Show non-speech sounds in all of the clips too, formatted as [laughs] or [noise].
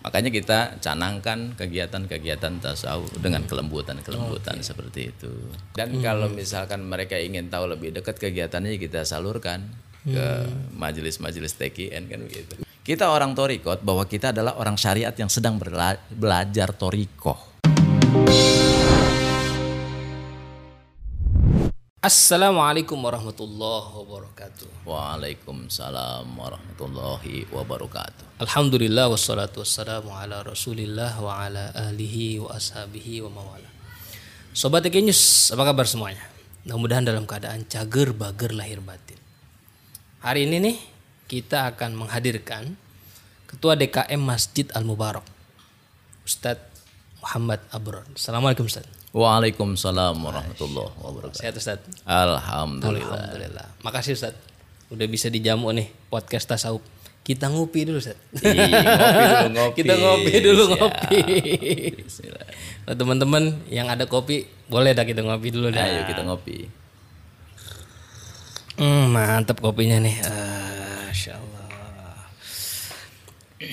Makanya kita canangkan kegiatan-kegiatan tasawuf dengan kelembutan-kelembutan seperti itu. Dan kalau misalkan mereka ingin tahu lebih dekat kegiatannya kita salurkan ke majelis-majelis TKN kan begitu. Kita orang torikot bahwa kita adalah orang syariat yang sedang berla- belajar torikoh. Assalamualaikum warahmatullahi wabarakatuh. Waalaikumsalam warahmatullahi wabarakatuh. Alhamdulillah wassalatu wassalamu ala rasulillah wa ala alihi wa ashabihi wa mawala. Sobat News, apa kabar semuanya? Mudah-mudahan dalam keadaan cager bager lahir batin. Hari ini nih kita akan menghadirkan Ketua DKM Masjid Al Mubarak, Ustadz Muhammad Abror. Assalamualaikum Ustadz. Waalaikumsalam warahmatullahi wabarakatuh. Sehat Ustadz. Alhamdulillah. Alhamdulillah. Makasih Ustaz. Udah bisa dijamu nih podcast tasawuf. Kita ngopi dulu Ustaz. Ih, ngopi dulu ngopi. [laughs] Kita ngopi dulu Siap. ngopi. [laughs] Nah, teman-teman yang ada kopi, boleh dah kita ngopi dulu dah. Ayo kita ngopi. Hmm, mantap kopinya nih. Ah, Masya Allah.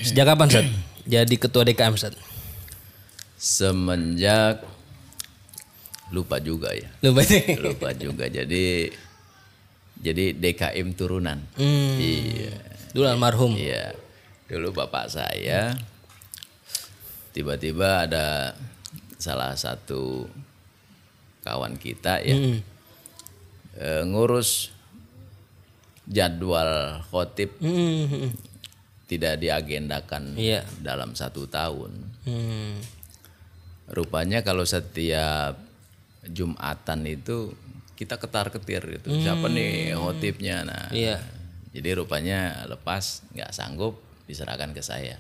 Sejak kapan Ustaz? Jadi ketua DKM Ustaz? Semenjak lupa juga ya. Lupa nih. Lupa juga. Jadi jadi DKM turunan. Hmm, Iya. dulu almarhum. Iya. Dulu bapak saya tiba-tiba ada salah satu kawan kita ya Hmm. eh, ngurus jadwal khotib Hmm. tidak diagendakan Iya. dalam satu tahun. Hmm. Rupanya kalau setiap Jumatan itu kita ketar-ketir gitu. Siapa nih khotibnya? Nah, Iya. jadi rupanya lepas nggak sanggup diserahkan ke saya.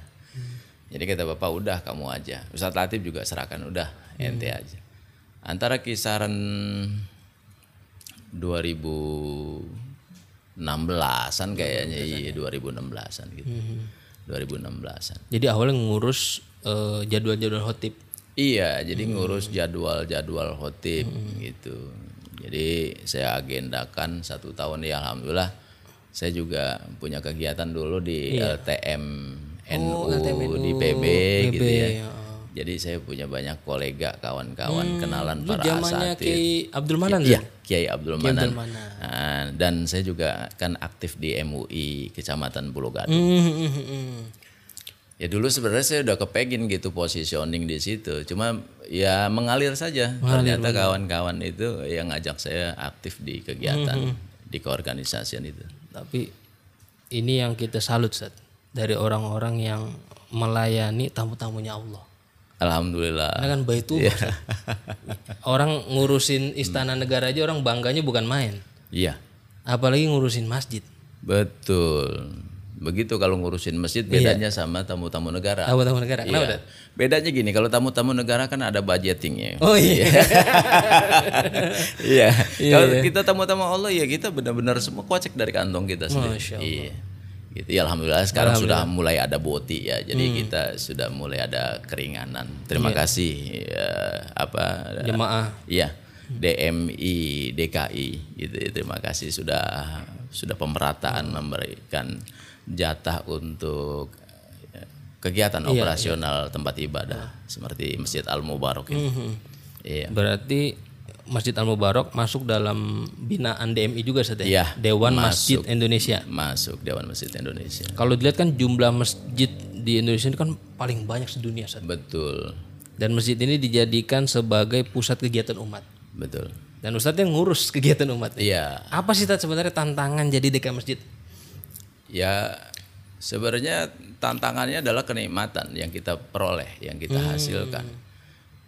Jadi kata bapak udah kamu aja. Ustadz Latif juga serahkan udah ente aja. Antara kisaran 2016-an kayaknya iya 2016-an gitu. 2016-an. Jadi awalnya ngurus eh, jadwal-jadwal khotib. Iya, jadi ngurus jadwal-jadwal khotib gitu. Jadi saya agendakan satu tahun ya alhamdulillah. Saya juga punya kegiatan dulu di LTM NU di PB, gitu ya. ya. Jadi saya punya banyak kolega, kawan-kawan, kenalan Lu para asatid. Kiai Abdul Manan Iya, Ustaz? Kiai Abdul Kiai Manan. Abdul Manan. Nah, dan saya juga kan aktif di MUI Kecamatan Pulau Gadung. Hmm, hmm, hmm, hmm. Ya dulu sebenarnya saya udah kepegin gitu positioning di situ. Cuma ya mengalir saja. Ternyata kawan-kawan itu yang ngajak saya aktif di kegiatan di keorganisasian itu. Tapi ini yang kita salut Ustaz. dari orang-orang yang melayani tamu-tamunya Allah. Alhamdulillah. Karena kan baitu orang ngurusin istana negara aja orang bangganya bukan main. Iya. Apalagi ngurusin masjid. Betul. Begitu kalau ngurusin masjid bedanya sama tamu-tamu negara. Tamu-tamu negara. Kenapa? Iya. Bedanya gini, kalau tamu-tamu negara kan ada budgetingnya. Oh iya. iya. [laughs] Kalau kita tamu-tamu Allah ya kita benar-benar semua kocek dari kantong kita sendiri. Masya Iya. Gitu. Ya alhamdulillah sekarang sudah mulai ada boti ya. Jadi kita sudah mulai ada keringanan. Terima kasih ya, apa Jemaah. Iya. DMI DKI gitu. ya. Terima kasih sudah sudah pemerataan memberikan jatah untuk eh, kegiatan operasional tempat ibadah seperti Masjid Al Mubarak ini. Iya. Berarti Masjid Al Mubarak masuk dalam binaan DMI juga Ustaz ya? Iya, Dewan Masjid Indonesia. Masuk Dewan Masjid Indonesia. Kalau dilihat kan jumlah masjid di Indonesia ini kan paling banyak sedunia Ustaz. Betul. Dan masjid ini dijadikan sebagai pusat kegiatan umat. Betul. Dan Ustadz yang ngurus kegiatan umat. Iya. Apa sih Ustadz sebenarnya tantangan jadi DK masjid? Ya sebenarnya tantangannya adalah kenikmatan yang kita peroleh, yang kita hasilkan.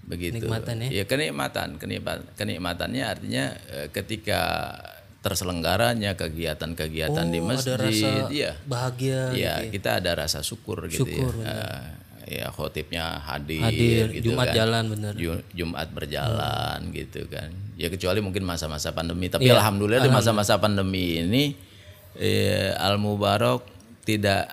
Begitu. Kenikmatan ya. kenikmatan, kenikmatan kenikmatannya artinya eh, ketika terselenggaranya kegiatan-kegiatan di masjid, ya. Bahagia. Ya, kita ada rasa syukur gitu Syukur, ya. Eh, ya khotibnya hadir, Hadir, gitu Jumat kan. jalan bener. Ju- Jumat berjalan gitu kan. Ya kecuali mungkin masa-masa pandemi. Tapi alhamdulillah, di masa-masa pandemi ini eh, Al Mubarak tidak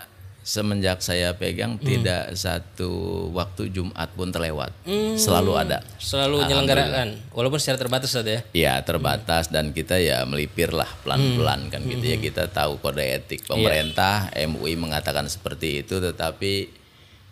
semenjak saya pegang tidak satu waktu Jumat pun terlewat. Selalu ada. Selalu menyelenggarakan. Walaupun secara terbatas Ustadz ya. Ya terbatas dan kita ya melipir lah pelan-pelan kan gitu ya kita tahu kode etik pemerintah MUI mengatakan seperti itu tetapi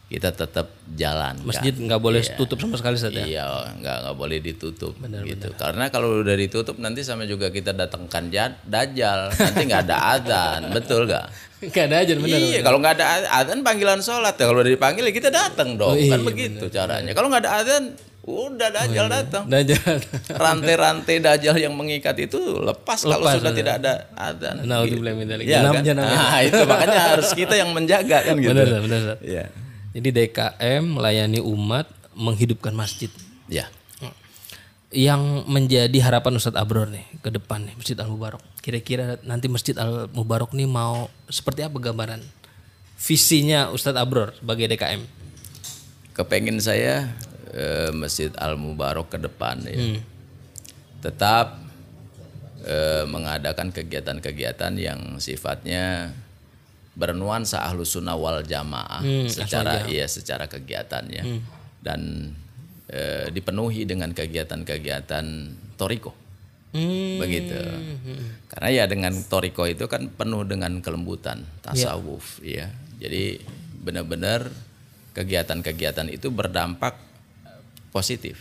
kita tetap jalan. Masjid nggak boleh tutup sama sekali Ustaz ya. Iya, nggak nggak boleh ditutup gitu. Karena kalau udah ditutup nanti sama juga kita datangkan jad, dajjal, nanti nggak ada adzan, [laughs] betul nggak? Nggak ada aja benar. Iya, kalau nggak ada adzan panggilan sholat ya. Kalau udah dipanggil ya kita datang dong, kan begitu caranya. Kalau nggak ada adzan, udah dajjal datang. Dajjal. [laughs] Rantai-rantai dajjal yang mengikat itu lepas, kalau sudah tidak ada adzan. Min dzalik. Iya Janam, kan? Nah, itu makanya harus kita yang menjaga kan [laughs] gitu. Benar, benar. Iya. Jadi DKM melayani umat menghidupkan masjid. Ya. Yang menjadi harapan Ustadz Abror nih ke depan nih Masjid Al Mubarok. Kira-kira nanti Masjid Al Mubarok nih mau seperti apa gambaran visinya Ustadz Abror sebagai DKM? Kepengen saya eh, Masjid Al Mubarok ke depan ya. Tetap eh, mengadakan kegiatan-kegiatan yang sifatnya bernuansa ahlus sunnah wal jamaah secara iya secara kegiatannya. Dan eh, dipenuhi dengan kegiatan-kegiatan toriko. Begitu. Karena ya dengan toriko itu kan penuh dengan kelembutan tasawuf ya jadi benar-benar kegiatan-kegiatan itu berdampak positif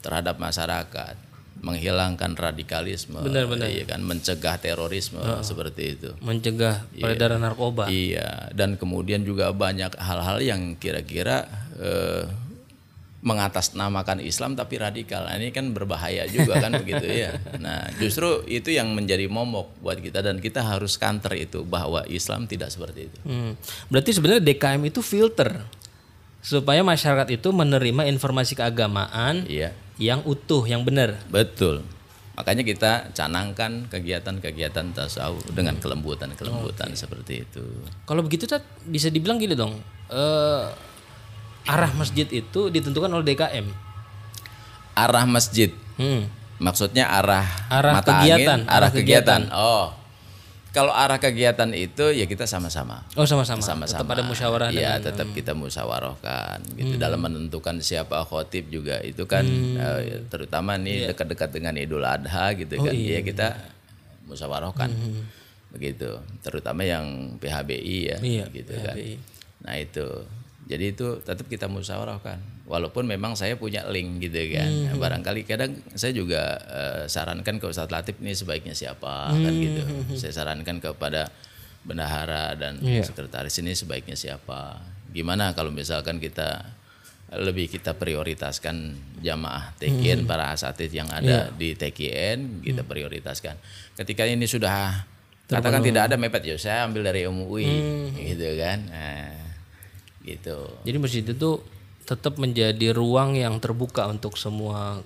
terhadap masyarakat menghilangkan radikalisme Benar-benar. iya kan mencegah terorisme seperti itu Mencegah peredaran narkoba. Iya, dan kemudian juga banyak hal-hal yang kira-kira eh, mengatasnamakan Islam tapi radikal. Nah, ini kan berbahaya juga kan [laughs] begitu ya. Nah, justru itu yang menjadi momok buat kita dan kita harus counter itu bahwa Islam tidak seperti itu. Hmm. Berarti sebenarnya DKM itu filter supaya masyarakat itu menerima informasi keagamaan Iya, yang utuh, yang benar. betul. Makanya kita canangkan kegiatan-kegiatan tasawuf dengan kelembutan-kelembutan seperti itu. Kalau begitu Tat, bisa dibilang gini dong. eh, arah masjid itu ditentukan oleh DKM. Arah masjid Hmm. Maksudnya arah Arah mata kegiatan, angin, arah, arah kegiatan. Oh. Kalau arah kegiatan itu ya kita sama-sama. Oh sama-sama. Sama-sama. Tetap ada musyawarah Iya, dengan- tetap kita musyawarahkan gitu dalam menentukan siapa khotib juga itu kan eh, terutama nih dekat-dekat dengan Idul Adha gitu kan. Ya kita musyawarahkan. Begitu. Terutama yang PHBI ya Iya, gitu kan. Nah, itu. Jadi itu tetap kita musyawarahkan. Walaupun memang saya punya link gitu kan. Hmm. Barangkali kadang saya juga eh, sarankan ke Ustadz Latif ini sebaiknya siapa kan Hmm. gitu. Saya sarankan kepada bendahara dan Iya. sekretaris ini sebaiknya siapa. Gimana kalau misalkan kita lebih kita prioritaskan jamaah Hmm. TKN para asatid yang ada Iya. di TKN kita prioritaskan. Ketika ini sudah katakan tidak ada mepet ya saya ambil dari MUI Hmm. gitu kan. Nah, gitu. Jadi masjid itu tetap menjadi ruang yang terbuka untuk semua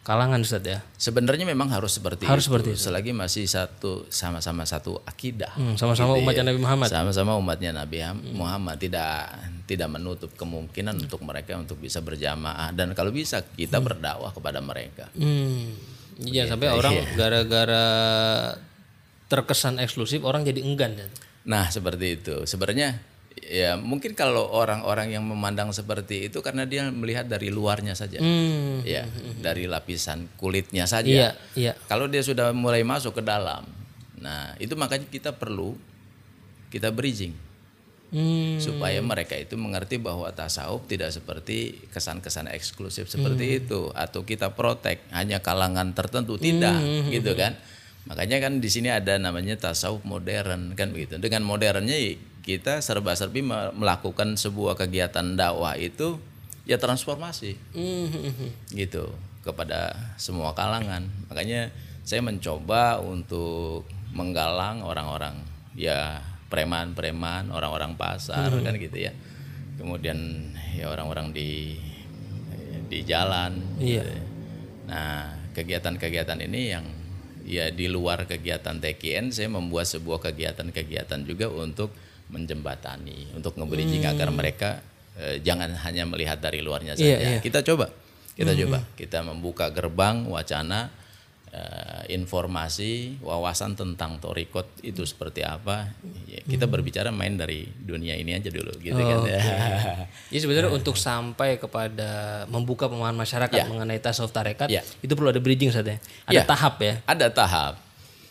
kalangan Ustaz ya. Sebenarnya memang harus seperti Harus itu. seperti itu. Selagi masih satu sama-sama satu akidah. Hmm, sama-sama Gitu umatnya ya. Nabi Muhammad. Sama-sama umatnya Nabi Ham- Muhammad tidak tidak menutup kemungkinan untuk mereka untuk bisa berjamaah dan kalau bisa kita berdakwah kepada mereka. Hmm. Jangan sampai [laughs] orang gara-gara terkesan eksklusif orang jadi enggan. ya. Nah, seperti itu. Sebenarnya ya mungkin kalau orang-orang yang memandang seperti itu karena dia melihat dari luarnya saja. Hmm. Ya, dari lapisan kulitnya saja. Iya, iya. Kalau dia sudah mulai masuk ke dalam, nah itu makanya kita perlu kita bridging Hmm. supaya mereka itu mengerti bahwa tasawuf tidak seperti kesan-kesan eksklusif seperti itu atau kita protek hanya kalangan tertentu tidak gitu kan. Makanya kan di sini ada namanya tasawuf modern kan begitu. Dengan modernnya ya kita serba-serbi me- melakukan sebuah kegiatan dakwah itu ya transformasi Hmm. gitu kepada semua kalangan. Makanya saya mencoba untuk menggalang orang-orang ya preman-preman, orang-orang pasar kan gitu ya. Kemudian ya orang-orang di di jalan. Iya. gitu ya. Nah, kegiatan-kegiatan ini yang ya di luar kegiatan TKN saya membuat sebuah kegiatan-kegiatan juga untuk menjembatani, untuk ngebridging agar mereka eh, jangan hanya melihat dari luarnya saja. Iya, iya. Kita coba, kita coba, kita membuka gerbang wacana eh, informasi, wawasan tentang torikot itu seperti apa. Ya, kita berbicara main dari dunia ini aja dulu, gitu kan. Jadi [laughs] sebenarnya untuk sampai kepada membuka pemahaman masyarakat mengenai tasawuf tarekat Ya. itu perlu ada bridging saja. Ada Ya. tahap ya. Ada tahap.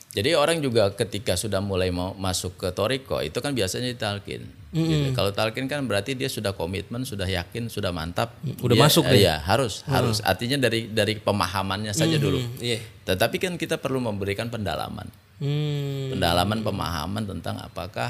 Jadi orang juga ketika sudah mulai mau masuk ke toriko itu kan biasanya ditalkin. Gitu. Kalau talkin kan berarti dia sudah komitmen, sudah yakin, sudah mantap. Udah Dia- masuk eh, deh. Iya, harus, harus. Artinya dari dari pemahamannya saja dulu. Iya. Tetapi kan kita perlu memberikan pendalaman. Hmm. Pendalaman pemahaman tentang apakah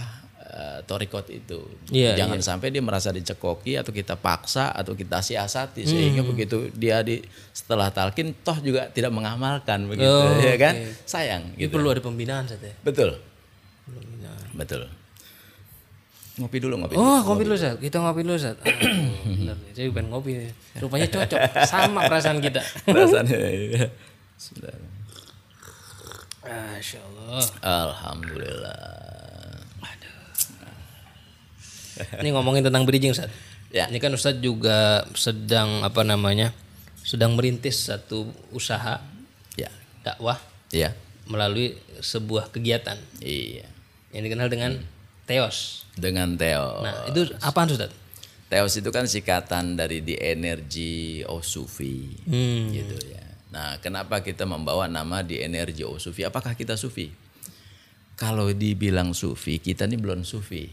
eh, torikot itu. Iya, Jangan sampai dia merasa dicekoki atau kita paksa atau kita siasati sehingga begitu dia di setelah talkin toh juga tidak mengamalkan begitu Oh, ya kan? oke. Sayang Ini gitu. perlu ada pembinaan Ustaz ya. Betul. Betul. Ngopi dulu ngopi. Oh, ngopi dulu Ustaz. Kita ngopi dulu nih. Saya pengen ngopi. Rupanya cocok sama perasaan kita. Rasanya. iya. Sudah. Masya Allah. Alhamdulillah. [laughs] Ini ngomongin tentang bridging Ustaz. Ya. Ini kan Ustaz juga sedang apa namanya? Sedang merintis satu usaha Ya. dakwah Ya. melalui sebuah kegiatan Iya. yang dikenal dengan Teos. Dengan Theo. Nah, itu apaan Ustaz? Teos itu kan sikatan dari the energy of Sufi, Hmm. gitu ya. Nah, kenapa kita membawa nama di energy of Sufi? Apakah kita Sufi? Kalau dibilang Sufi, kita ini belum Sufi,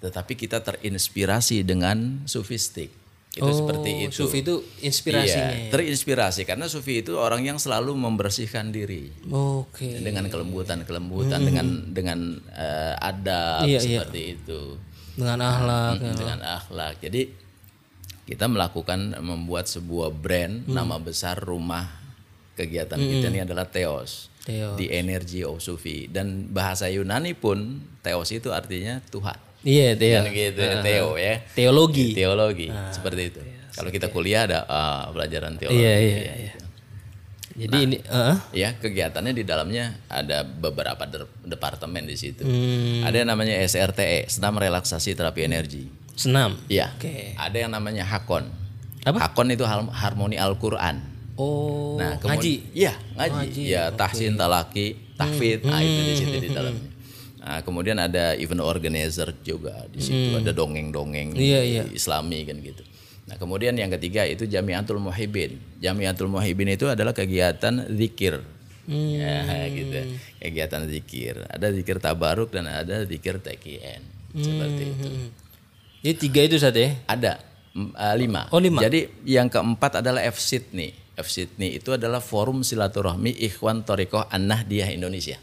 tetapi kita terinspirasi dengan Sufistik. Itu seperti itu. Oh, Sufi itu inspirasinya. Iya, terinspirasi karena Sufi itu orang yang selalu membersihkan diri Oke. dengan kelembutan-kelembutan, dengan dengan eh, adab Iya, iya. seperti itu. Dengan akhlak. Mm, dengan akhlak. Jadi kita melakukan membuat sebuah brand Hmm. nama besar rumah kegiatan kita ini adalah Theos. Theos. The Energy of Sufi dan bahasa Yunani pun Theos itu artinya Tuhan. Iya, Teo. Kan gitu, Theo ya. Teologi. Teologi seperti itu. Kalau kita kuliah ada ah, pelajaran teologi. Iya, iya, iya. Jadi ini heeh. Ya, kegiatannya di dalamnya ada beberapa der- departemen di situ. Hmm. Ada yang namanya SRTE, senam relaksasi terapi energi. senam. Iya. Oke. Ada yang namanya Hakon. Apa? Hakon itu harmoni Al-Qur'an. Oh, Nah, kemud- ngaji. Iya, ngaji. Ya, tahsin, talaki, tahfidz, nah itu di situ di dalamnya. Nah, kemudian ada event organizer juga di situ, ada dongeng-dongeng Iya, iya. Islami kan gitu. Nah, kemudian yang ketiga itu Jamiatul Muhibin. Jamiatul Muhibin itu adalah kegiatan zikir. Ya, gitu. Kegiatan zikir. Ada zikir tabaruk dan ada zikir TKN. Seperti itu. Jadi tiga itu saja ya. Ada eh, lima. Oh, lima. Jadi yang keempat adalah F Sydney. F Sydney itu adalah forum silaturahmi Ikhwan Torikoh An-Nahdiyah Indonesia.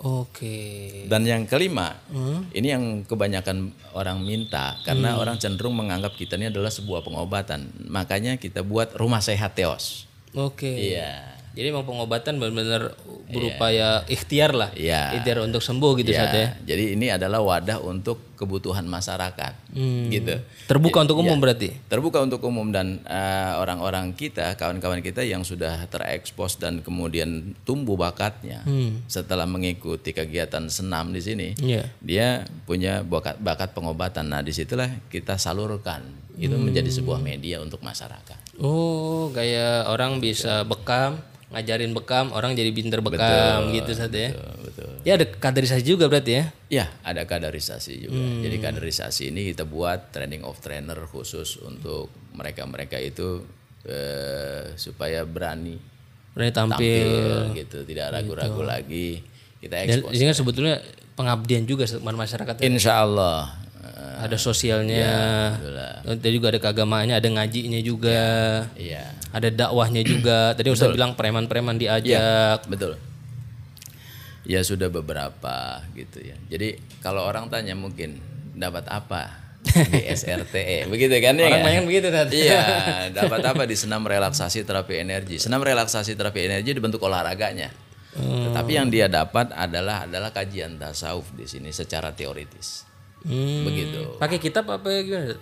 Oke. Dan yang kelima, Hmm. ini yang kebanyakan orang minta karena orang cenderung menganggap kita ini adalah sebuah pengobatan. Makanya kita buat rumah sehat Teos. Oke. Iya. Jadi emang pengobatan benar-benar berupaya ikhtiar lah. Iya. Ikhtiar untuk sembuh gitu Ya, saja ya. Jadi ini adalah wadah untuk kebutuhan masyarakat, gitu. Terbuka untuk umum Iya. berarti. terbuka untuk umum dan eh, orang-orang kita, kawan-kawan kita yang sudah terekspos dan kemudian tumbuh bakatnya setelah mengikuti kegiatan senam di sini, Iya. dia punya bakat bakat pengobatan. Nah di situlah kita salurkan itu menjadi sebuah media untuk masyarakat. Oh, kayak orang bisa bekam, ngajarin bekam, orang jadi pinter bekam gitu saja ya. Betul, betul. Ya ada kaderisasi juga berarti ya. Ya, ada kaderisasi juga. Jadi kaderisasi ini kita buat training of trainer khusus untuk mereka-mereka itu eh, supaya berani Berani tampil. tampil gitu, tidak ragu-ragu lagi. Kita Dan ekspos. ini kan sebetulnya pengabdian juga masyarakat. ya. Insya Allah. Eh, Ada sosialnya, dan juga ada keagamaannya, ada ngajinya juga, Iya, ada dakwahnya juga. [clears throat] Tadi Ustaz bilang preman-preman diajak. betul. Ya sudah beberapa gitu ya. Jadi kalau orang tanya mungkin dapat apa di [laughs] SRTE, begitu kan ya? Orang banyak begitu Ustaz. Iya, [laughs] dapat apa di senam relaksasi terapi energi? Senam relaksasi terapi energi dibentuk olahraganya. Tetapi yang dia dapat adalah adalah kajian tasawuf di sini secara teoritis. Hmm. Begitu. Pakai kitab apa gimana?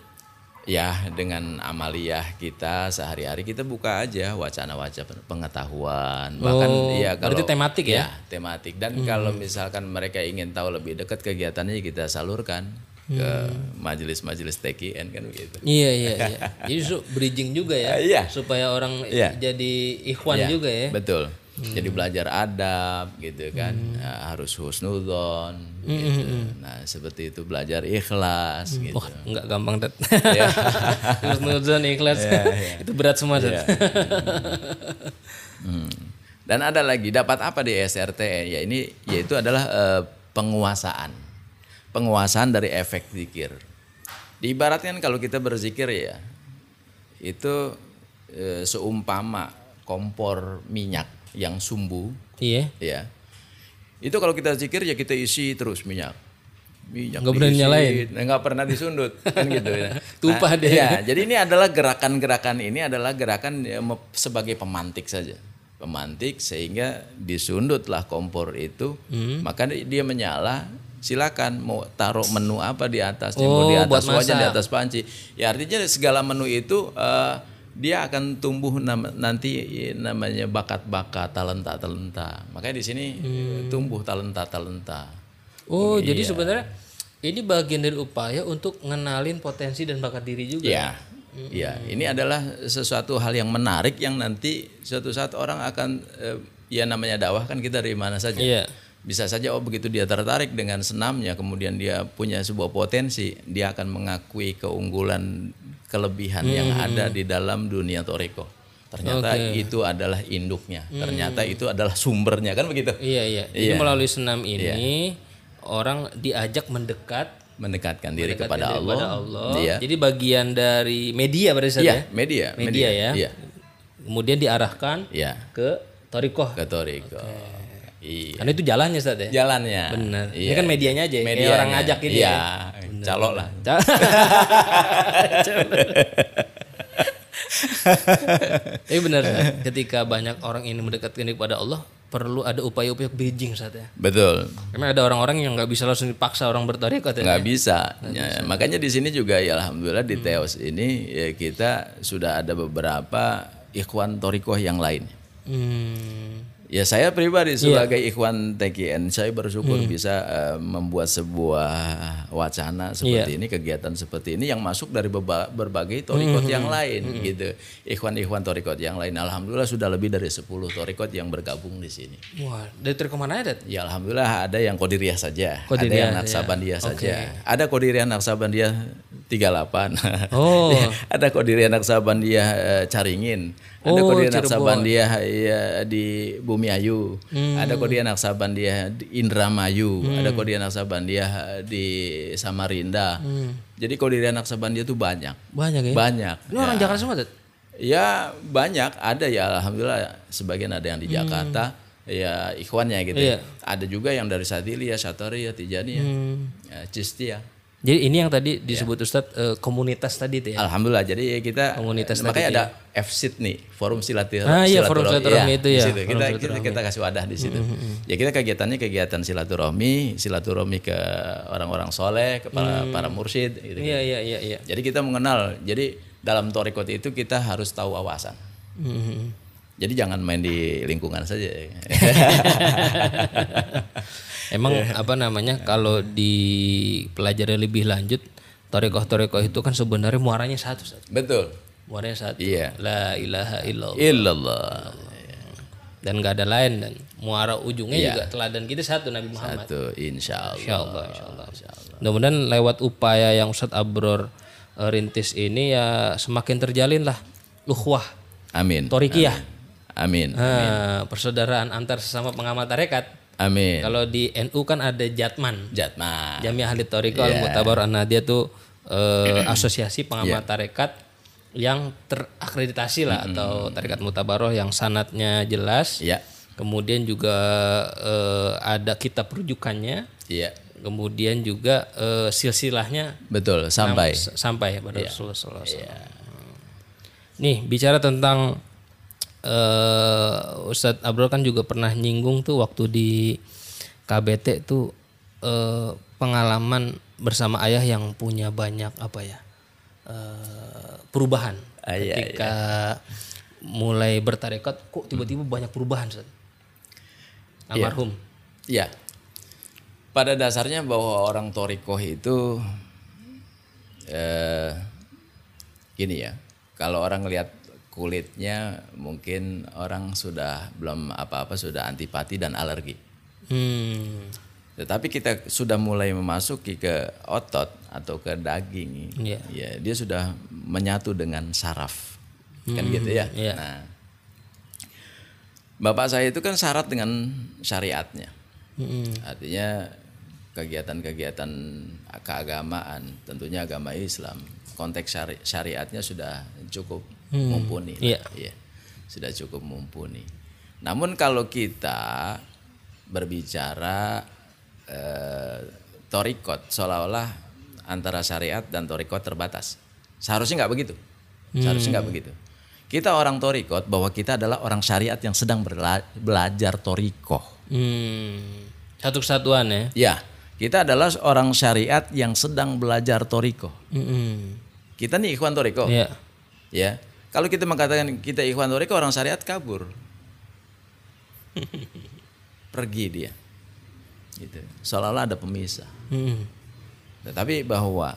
Ya, dengan amaliyah kita sehari-hari kita buka aja wacana-wacana pengetahuan. Bahkan Oh, ya kalau berarti tematik ya? Hmm. tematik. Dan kalau misalkan mereka ingin tahu lebih dekat kegiatannya kita salurkan ke Hmm. majelis-majelis TKN kan begitu. Iya iya iya. [laughs] Jadi bridging juga ya. Ah, iya. Supaya orang Iya. jadi ikhwan Ya, juga ya. Betul. Jadi belajar adab gitu kan. Nah, harus husnudon gitu. Nah, seperti itu belajar ikhlas gitu. Wah, enggak gampang, Tat. Ya. Terus [laughs] nuzon ikhlas. Itu berat semua, Tat. Iya. Hmm. Dan ada lagi dapat apa di SRT ya ini yaitu adalah eh, penguasaan. Penguasaan dari efek zikir. Diibaratkan kalau kita berzikir ya, itu eh, seumpama kompor minyak yang sumbu, Iya. ya. Itu kalau kita zikir ya kita isi terus minyak. Minyak Nggak pernah nyalain? nggak pernah disundut [laughs] kan gitu ya. Tumpah deh. Ya, jadi ini adalah gerakan-gerakan ini adalah gerakan ya, sebagai pemantik saja. Pemantik sehingga disundutlah kompor itu, Hmm. maka dia menyala. Silakan mau taruh menu apa di atasnya, Oh, mau di buat atas wajan, di atas panci. Ya artinya segala menu itu eh, dia akan tumbuh nam- nanti namanya bakat-bakat, talenta-talenta. Makanya di sini eh, tumbuh talenta-talenta. Oh, jadi sebenarnya ini bagian dari upaya untuk ngenalin potensi dan bakat diri juga. Ya, ya. Ini adalah sesuatu hal yang menarik yang nanti suatu saat orang akan eh, ya namanya dakwah kan kita dari mana saja. Iya. Bisa saja oh begitu dia tertarik dengan senamnya, kemudian dia punya sebuah potensi, dia akan mengakui keunggulan, kelebihan yang ada di dalam dunia toriko. Ternyata itu adalah induknya. Ternyata itu adalah sumbernya kan begitu. Iya, iya. Jadi melalui senam ini orang diajak mendekat Mendekatkan diri mendekatkan kepada diri Allah. kepada Allah. Iya. Jadi bagian dari media pada saat Iya, ya. media, Media ya. Iya. Kemudian diarahkan Iya. ke torikoh. Ke toriko. Iya. Karena itu jalannya Ustaz ya. jalannya. Benar. Ini Iya. kan medianya aja, kayak Medianya. orang ngajak ini Iya, ya. calok lah. [laughs] Tapi benar ketika banyak orang ini mendekatkan diri kepada Allah, perlu ada upaya-upaya bridging saat ya. Betul. Karena ada orang-orang yang nggak bisa langsung dipaksa orang bertarekat ya. Nggak bisa. Ya, makanya di sini juga ya alhamdulillah Hmm. di Teos ini ya kita sudah ada beberapa ikhwan torikoh yang lain. Hmm. Ya saya pribadi Iya. sebagai ikhwan TKN saya bersyukur Hmm. bisa eh, membuat sebuah wacana Iya. seperti ini kegiatan seperti ini yang masuk dari beba- berbagai torikot Hmm. yang lain gitu. Ikhwan-ikhwan torikot yang lain alhamdulillah sudah lebih dari 10 torikot yang bergabung di sini. Wah, dari trik ke mana ya, Dat? Ya alhamdulillah ada yang Qadiriyah saja, ada Qadiriyah, yang ya. Naksabandia saja. Ada Qadiriyah Naksabandia 38. [laughs] Oh. ada Qadiriyah Naksabandia eh, Caringin. Ada Oh, Qadiriyah Cirebon. Naksabandia ya, di Bumi Ayu. Hmm. Ada Qadiriyah Naksabandia di Indramayu. Ada Qadiriyah Naksabandia di Samarinda. Jadi Qadiriyah Naksabandia itu banyak. Banyak ya. Banyak. Ini orang Jakarta semua, Dat? Ya banyak ada ya alhamdulillah sebagian ada yang di Jakarta ya ikhwannya gitu. Hmm. Iya. Ada juga yang dari Sadiliyah, Satariyah, Tijaniyah, Hmm. ya, Cistiyah. Jadi ini yang tadi disebut Ustadz eh, komunitas tadi itu ya. Alhamdulillah jadi kita Komunitas makanya ada FSIT nih Forum Silaturahmi. Ah, iya, Forum Silaturahmi itu di ya, situ. Forum Kita, kita kita kasih wadah di situ. Ya kita kegiatannya kegiatan silaturahmi, silaturahmi ke orang-orang soleh, ke para para mursyid gitu. Iya, iya, iya, iya. Jadi kita mengenal. Jadi dalam torikot itu kita harus tahu awasan. Hmm. Jadi jangan main di lingkungan saja. [laughs] Emang Iya. apa namanya kalau dipelajari lebih lanjut Torekoh-torekoh itu kan sebenarnya muaranya satu, Ustadz. Betul. Muaranya satu. Iya. La ilaha illallah. Illallah. Dan nggak ada lain dan muara ujungnya Iya. juga teladan kita satu Nabi Muhammad. Satu insya Allah. Insya Allah, insya Allah. Mudah-mudahan lewat upaya yang Ustadz Abror eh, rintis ini ya semakin terjalin lah ukhuwah Amin. torikiyah. Amin. Eh, persaudaraan antar sesama pengamal tarekat. Amin. Kalau di NU kan ada Jatman. Jatman. Jamiah Ahli Toriko Iya. Al Mutabar An Nadia tuh eh, asosiasi pengamal tarekat yang terakreditasi lah atau tarekat mutabaroh yang sanatnya jelas. Iya. Kemudian juga eh, ada kitab rujukannya. Iya. Kemudian juga eh, silsilahnya Betul. Sampai. sampai pada Rasulullah sallallahu alaihi wasallam. Nih bicara tentang eh Ustadz Abrol kan juga pernah nyinggung tuh waktu di KBT tuh eh, pengalaman bersama ayah yang punya banyak apa ya eh, perubahan Ah, iya, ketika mulai bertarekat kok tiba-tiba banyak perubahan Ustadz? Almarhum. Iya. Pada dasarnya bahwa orang torikoh itu eh, gini ya. Kalau orang lihat kulitnya mungkin orang sudah belum apa-apa sudah antipati dan alergi. Hmm. Tetapi kita sudah mulai memasuki ke otot atau ke daging, Iya. ya dia sudah menyatu dengan saraf, kan gitu ya. iya. Nah, bapak saya itu kan syarat dengan syariatnya, Hmm. artinya kegiatan-kegiatan keagamaan, tentunya agama Islam, konteks syari- syariatnya sudah cukup mumpuni. lah. Iya. Iya, sudah cukup mumpuni. Namun kalau kita berbicara eh, torikot, seolah-olah antara syariat dan torikot terbatas. Seharusnya nggak begitu. Seharusnya nggak begitu. Kita orang torikot bahwa kita adalah orang syariat yang sedang berla- belajar torikoh. Hmm. Satu kesatuan ya. Ya, kita adalah orang syariat yang sedang belajar toriko. Mm-mm. Kita nih ikhwan toriko. Iya. Ya, kalau kita mengatakan kita ikhwan toriko orang syariat kabur, [laughs] pergi dia. Gitu. Seolah-olah ada pemisah. Mm. Tetapi bahwa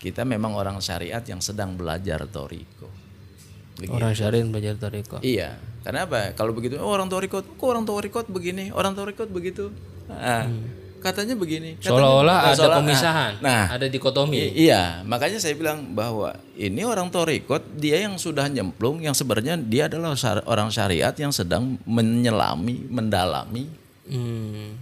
kita memang orang syariat yang sedang belajar toriko. Begitu. Orang syariat belajar toriko. Iya, karena apa? Kalau begitu, oh, orang torikot, kok orang torikot begini, orang torikot begitu. Nah, Katanya begini. katanya- Seolah-olah ada seolah- pemisahan, Nah, ada dikotomi. Iya, makanya saya bilang bahwa ini orang torikot, dia yang sudah nyemplung, yang sebenarnya dia adalah orang syariat yang sedang menyelami, mendalami Hmm.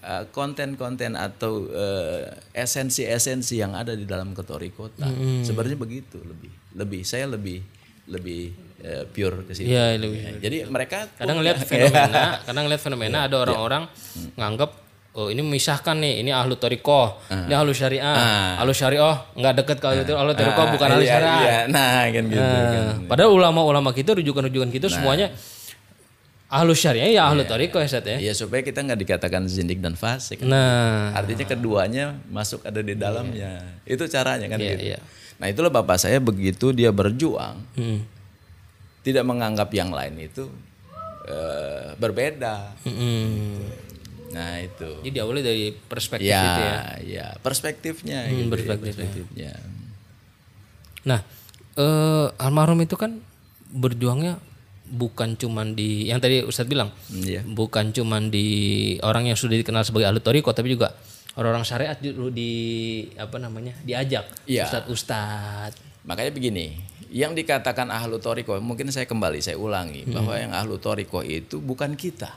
uh, konten-konten atau uh, esensi-esensi yang ada di dalam ketorikotan. Hmm. Sebenarnya begitu lebih, lebih saya lebih lebih uh, pure ke situ. Iya, lebih. Ya, Jadi mereka Kadang ngeliat [laughs] fenomena, kadang ngeliat fenomena ada orang-orang nganggap oh ini memisahkan nih, ini ahlu toriko, ini ahlu syariah, ahlu syariah nggak deket kalau itu ahlu toriko bukan ahlu Iya, syariah. iya. Nah, kan gitu. Nah, padahal ulama-ulama kita, rujukan-rujukan kita semuanya ahlu syariah ya ahlu toriko ya Sat, ya. Iya supaya kita nggak dikatakan zindik dan fasik. Nah, Artinya keduanya masuk ada di dalamnya. Itu caranya kan Iya, gitu. iya. Nah itulah bapak saya begitu dia berjuang hmm. tidak menganggap yang lain itu eh, berbeda. Hmm. Nah itu. Jadi awalnya dari perspektif Ya, itu ya. ya perspektifnya. Hmm, gitu, perspektifnya. perspektifnya. Nah, eh, almarhum itu kan berjuangnya bukan cuman di yang tadi Ustadz bilang, Hmm, Iya. bukan cuman di orang yang sudah dikenal sebagai ahli toriko, tapi juga orang-orang syariat dulu di apa namanya diajak Iya. ustadz-ustadz. Makanya begini, yang dikatakan ahlu toriko, mungkin saya kembali, saya ulangi, bahwa yang ahlu toriko itu bukan kita.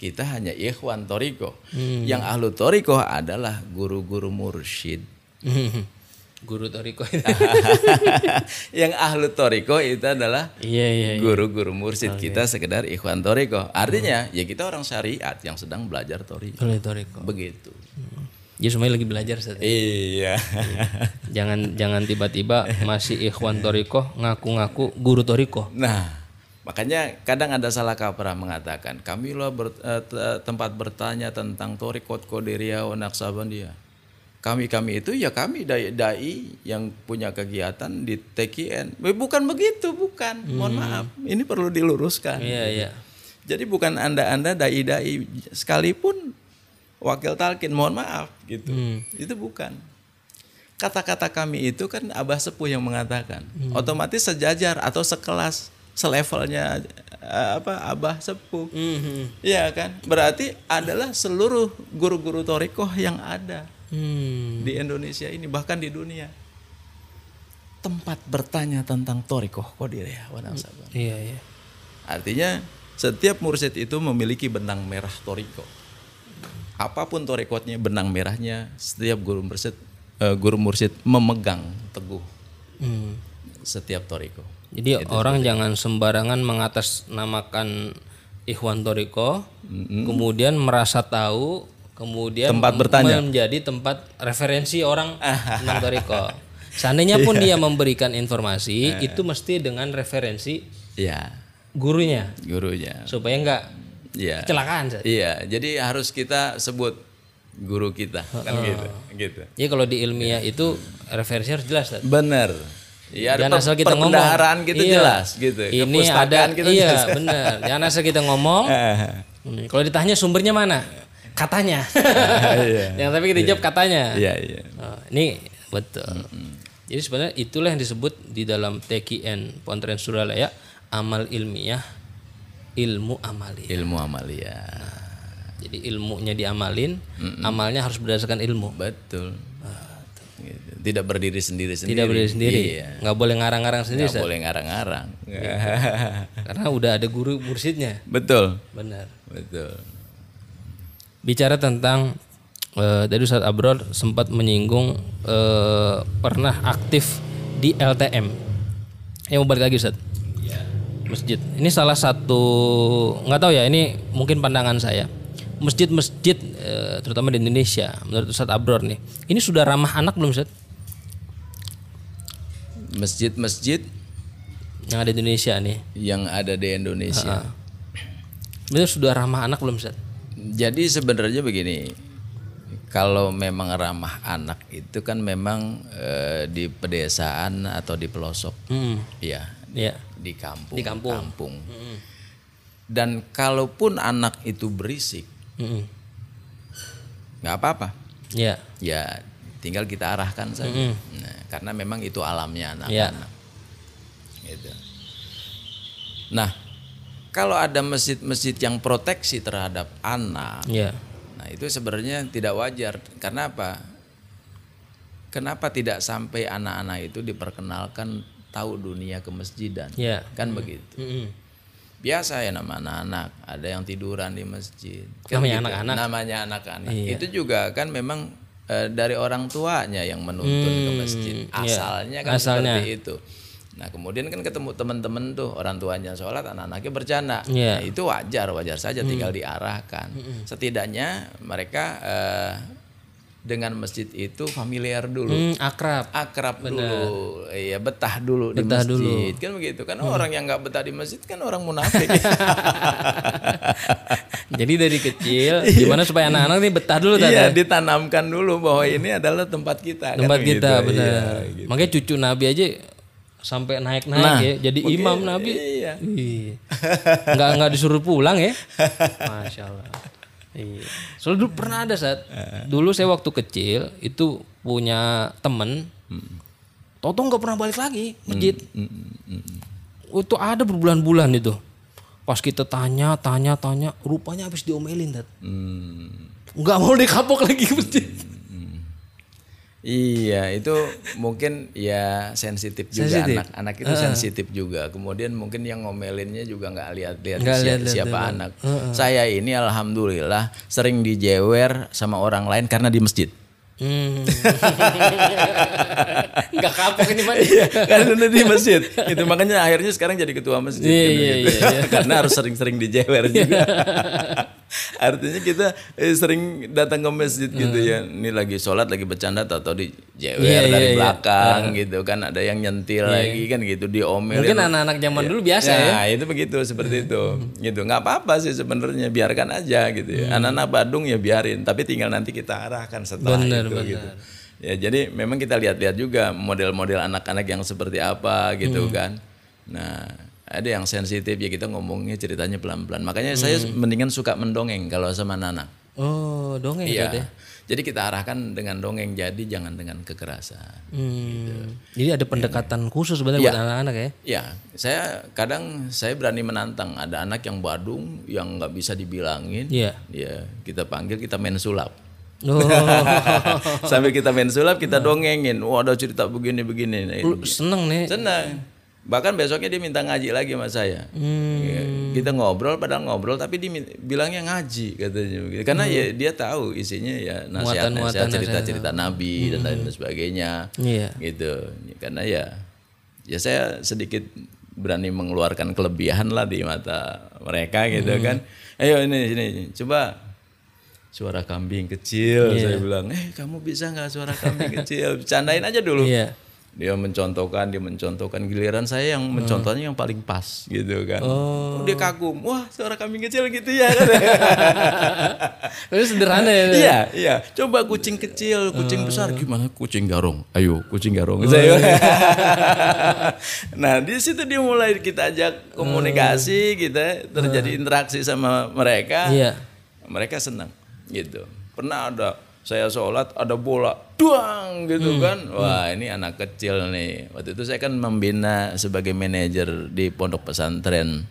Kita hanya ikhwan toriko. Yang ahlu toriko adalah guru-guru mursyid. [laughs] Guru toriko. [laughs] yang ahlu toriko itu adalah iya iya. iya. guru-guru mursyid kita sekedar ikhwan toriko. Artinya ya kita orang syariat yang sedang belajar toriko. Toriko. Begitu. Ya semuanya lagi belajar Ustadz. Iya. [laughs] Jangan jangan tiba-tiba masih ikhwan toriko ngaku-ngaku guru toriko. Nah, makanya kadang ada salah kaprah mengatakan kami loh ber- eh, te- tempat bertanya tentang torikot Qadiriyah wa Naqsabandiyah. Kami kami itu ya kami dai dai yang punya kegiatan di TKN. Eh, Bukan begitu, bukan. Mohon maaf, ini perlu diluruskan. Iya iya. Jadi bukan anda-anda dai-dai sekalipun wakil talkin, mohon maaf gitu. Itu bukan. Kata-kata kami itu kan Abah Sepuh yang mengatakan. Otomatis sejajar atau sekelas, selevelnya eh, apa Abah Sepuh. Mhm. Iya kan? Berarti adalah seluruh guru-guru torikoh yang ada Hmm. di Indonesia ini bahkan di dunia. Tempat bertanya tentang torikoh Qadiriyah wa Naqsabandiyah. Iya iya. Artinya setiap mursyid itu memiliki benang merah toriko. Apa pun torikotnya, benang merahnya setiap guru mursyid eh, guru mursyid memegang teguh Hmm. setiap toriko. Jadi orang jangan sembarangan mengatasnamakan Ikhwan Toriko, kemudian merasa tahu, kemudian Tempat bertanya. menjadi tempat referensi orang [laughs] tentang Toriko. Seandainya pun dia memberikan informasi, itu mesti dengan referensi Ya, gurunya gurunya. supaya enggak Iya. kecelakaan. Iya, jadi harus kita sebut guru kita kan gitu. Gitu. Jadi kalau di ilmiah itu referensi harus jelas. Benar. Iya, Jangan asal kita ngomong. kita Iya. jelas gitu. Ini ada, kita iya jelas. benar. Jangan asal kita ngomong. [laughs] Hmm, Kalau ditanya sumbernya mana? Katanya. [laughs] Yang tapi kita jawab katanya. Iya, iya. Oh, ini betul. Jadi sebenarnya itulah yang disebut di dalam TKN Pontren Suralaya amal ilmiah, ilmu amali. Ilmu amalia. Jadi ilmunya diamalin, amalnya harus berdasarkan ilmu. Betul. Gitu. Tidak berdiri sendiri sendiri. Tidak berdiri sendiri. Iya. Nggak boleh ngarang-ngarang sendiri. Nggak Ustaz. boleh ngarang-ngarang. Karena udah ada guru mursidnya. Betul. Benar. Betul. Bicara tentang eh, tadi Ustadz Abror sempat menyinggung eh, pernah aktif di LTM. Yang mau balik lagi Ustadz. Masjid. Ini salah satu nggak tahu ya. Ini mungkin pandangan saya. Masjid-masjid eh, terutama di Indonesia menurut Ustadz Abror nih. Ini sudah ramah anak belum Ustadz? Masjid-masjid Yang ada di Indonesia nih. yang ada di Indonesia. Itu sudah ramah anak belum Ustadz? Jadi sebenarnya begini, kalau memang ramah anak itu kan memang eh, di pedesaan atau di pelosok, Hmm. ya Iya. di kampung. Di kampung. Dan kalaupun anak itu berisik, Mm-mm. apa-apa, Iya. ya tinggal kita arahkan saja. Nah, karena memang itu alamnya anak-anak. Gitu. Nah, kalau ada masjid-masjid yang proteksi terhadap anak, Iya. Nah itu sebenarnya tidak wajar. Karena apa? Kenapa tidak sampai anak-anak itu diperkenalkan tahu dunia kemasjidan? Iya. Kan begitu. Mm-mm. Biasa ya nama anak-anak. Ada yang tiduran di masjid. Namanya gitu. anak-anak. Namanya anak-anak. Iya. Itu juga kan memang eh, dari orang tuanya yang menuntun ke masjid. iya. Asalnya kan Asalnya. seperti itu. Nah kemudian kan ketemu teman-teman tuh orang tuanya sholat anak-anaknya bercanda. Iya. Nah, itu wajar wajar saja tinggal diarahkan. Setidaknya mereka eh, dengan masjid itu familiar dulu. Hmm, akrab. Akrab dulu, iya betah dulu Betah di masjid kan begitu kan orang yang nggak betah di masjid kan orang munafik [laughs] Jadi dari kecil [laughs] gimana supaya anak-anak nih betah dulu tadi. iya ditanamkan dulu bahwa ini adalah tempat kita kan Tempat begitu. kita benar. Iya, gitu. Makanya cucu Nabi aja sampai naik-naik Nah, ya jadi imam Nabi. iya. Iya. Nggak nggak disuruh pulang ya. [laughs] Masya Allah. Iya. Soalnya dulu pernah ada saat dulu saya waktu kecil itu punya temen. Toto nggak pernah balik lagi masjid. Itu ada berbulan-bulan itu. Pas kita tanya, tanya, tanya, rupanya habis diomelin. Hmm. Nggak mau dikapok lagi masjid. Iya, itu mungkin ya sensitif juga Sensitif. anak. Anak itu sensitif juga. Kemudian mungkin yang ngomelinnya juga nggak lihat-lihat siapa, lihat-lihat siapa dulu. anak. Saya ini alhamdulillah sering dijewer sama orang lain karena di masjid. Hmm. [laughs] Nggak kapok ini Pak. Iya, karena di masjid. Itu makanya akhirnya sekarang jadi ketua masjid. Iya, kan iya, iya, iya. [laughs] Karena harus sering-sering dijewer juga. [laughs] [laughs] Artinya kita eh, sering datang ke masjid gitu ya. Ini lagi sholat, lagi bercanda, atau dijewer Hmm. Iya, dari iya, iya. belakang gitu kan. Ada yang nyentil lagi kan gitu, diomelin. Mungkin anak-anak zaman dulu biasa ya. Nah, itu begitu seperti itu. Gitu. nggak apa-apa sih sebenarnya, biarkan aja gitu ya. Anak-anak Badung ya biarin, tapi tinggal nanti kita arahkan setelah Benar, itu benar. gitu. Ya, jadi memang kita lihat-lihat juga model-model anak-anak yang seperti apa gitu kan. Nah, ada yang sensitif ya kita ngomongnya ceritanya pelan-pelan. Makanya saya mendingan suka mendongeng kalau sama anak. Oh, dongeng Iya. Ya. Jadi kita arahkan dengan dongeng jadi jangan dengan kekerasan. Hmm. Jadi ada pendekatan khusus sebenarnya Iya. buat anak-anak ya. Ya, saya kadang saya berani menantang. Ada anak yang Badung yang nggak bisa dibilangin. Iya. Ya, kita panggil kita main sulap. Oh, [laughs] Sampai kita main sulap kita dongengin. Wah, ada cerita begini begini. Nah, lu seneng nih. Senang. Bahkan besoknya dia minta ngaji lagi sama saya. Hmm. Ya, Kita ngobrol padahal ngobrol tapi dia bilangnya ngaji katanya begitu. Karena ya dia tahu isinya ya nasihat-nasihat cerita-cerita nabi dan lain sebagainya. Iya. Gitu. Karena ya ya saya sedikit berani mengeluarkan kelebihan lah di mata mereka gitu Hmm. kan. Ayo ini sini coba suara kambing kecil Iya. saya bilang eh kamu bisa nggak suara kambing kecil [laughs] bercandain aja dulu Iya. Dia mencontohkan dia mencontohkan. Giliran saya yang mencontohnya yang paling pas gitu kan. Oh. dia kagum. Wah suara kambing kecil gitu ya kan? [laughs] Tapi sederhana ya. Iya iya. Coba kucing kecil kucing besar. Gimana? Kucing garong. Ayo kucing garong. Oh, saya iya. [laughs] nah di situ dia mulai kita ajak komunikasi kita terjadi interaksi sama mereka. Iya. mereka senang gitu. Pernah ada saya sholat ada bola duang gitu Hmm. kan wah ini anak kecil nih waktu itu saya kan membina sebagai manajer di pondok pesantren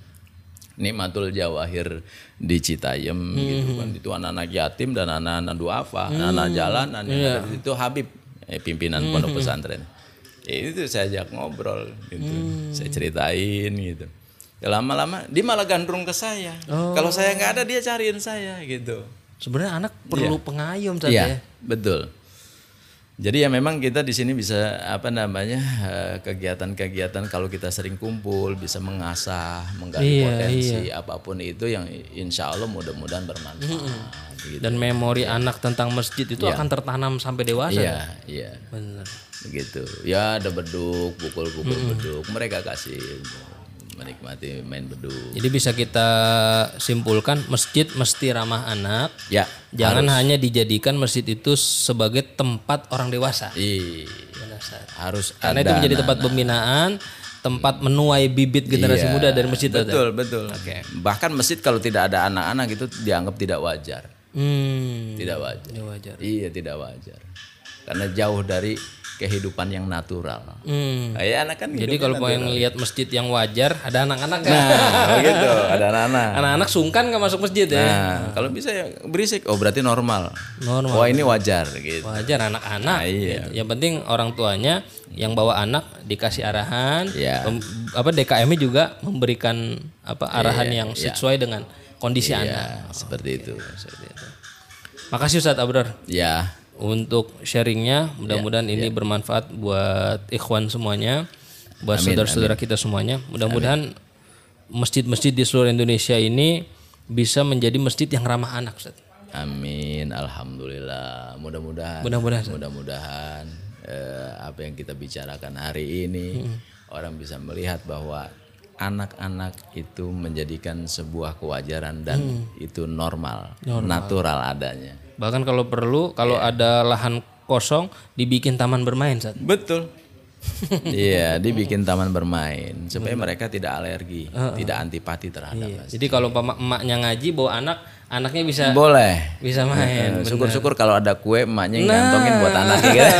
Nikmatul Jawahir di Citayam Hmm. gitu kan itu anak-anak yatim dan anak-anak duafa anak-anak jalanan yang Iya. situ Habib eh, pimpinan Hmm. pondok pesantren ya, itu saya ajak ngobrol gitu Hmm. saya ceritain gitu ya, lama-lama dia malah gandrung ke saya Oh. kalau saya nggak ada dia cariin saya gitu Sebenarnya anak perlu pengayom saja Iya, ya. betul. Jadi ya memang kita di sini bisa apa namanya eh, kegiatan-kegiatan kalau kita sering kumpul bisa mengasah, menggali Iya, potensi apa pun itu yang insya Allah mudah-mudahan bermanfaat. gitu. Dan memori anak tentang masjid itu akan tertanam sampai dewasa. Iya, iya. Benar. Begitu. Ya ada beduk, pukul-pukul beduk. Mereka kasih menikmati main beduk. Jadi bisa kita simpulkan masjid mesti ramah anak. Ya, Jangan hanya dijadikan masjid itu sebagai tempat orang dewasa. i harus Karena ada itu menjadi anak- tempat pembinaan, tempat menuai bibit generasi Iya, muda dari masjid itu. Betul, betul. Bahkan masjid kalau tidak ada anak-anak itu dianggap tidak wajar. Hmm. Tidak wajar. Ya wajar. Iya, tidak wajar. Karena jauh dari kehidupan yang natural. Hmm. Kayak anak kan Jadi kalau mau yang lihat masjid yang wajar, ada anak-anak nggak? Nah, begitu. [laughs] Ada anak-anak. Anak-anak sungkan nggak masuk masjid ya? Nah, kalau bisa ya berisik. Oh, berarti normal. Normal. Wah, ini wajar gitu. Wajar anak-anak. Nah, iya. gitu. Yang penting orang tuanya yang bawa anak dikasih arahan. Iya. Pem- apa DKM-nya juga memberikan apa arahan yang sesuai dengan kondisi anak. Ya, seperti itu. Makasih Ustadz Abrar Ya, untuk sharingnya. Mudah-mudahan ini bermanfaat buat ikhwan semuanya, buat saudara-saudara kita semuanya. Mudah-mudahan masjid-masjid di seluruh Indonesia ini bisa menjadi masjid yang ramah anak, Ustadz. amin. Alhamdulillah. Mudah-mudahan. Mudah-mudahan. Mudah-mudahan eh, apa yang kita bicarakan hari ini orang bisa melihat bahwa anak-anak itu menjadikan sebuah kewajaran dan itu normal, natural adanya. Bahkan kalau perlu, kalau ada lahan kosong dibikin taman bermain, Ustadz. Betul. [laughs] Iya, dibikin taman bermain supaya mereka tidak alergi, tidak antipati terhadap. mas. Jadi kalau emak emaknya ngaji bawa anak, anaknya bisa Boleh. bisa main. Syukur-syukur kalau ada kue emaknya yang ngantongin buat anaknya gitu. [laughs]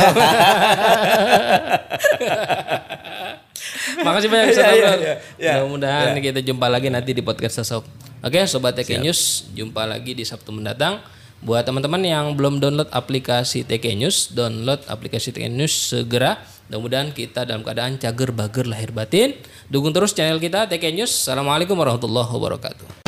Makasih banyak Ustaz [laughs] Iya, iya, Abrar. iya, iya. Mudah-mudahan kita jumpa lagi nanti di podcast Tasawuf. Oke, sobat TK News, jumpa lagi di Sabtu mendatang. Buat teman-teman yang belum download aplikasi TK News, download aplikasi TK News segera. Mudah-mudahan kita dalam keadaan cager bager lahir batin. Dukung terus channel kita TK News. Assalamualaikum warahmatullahi wabarakatuh.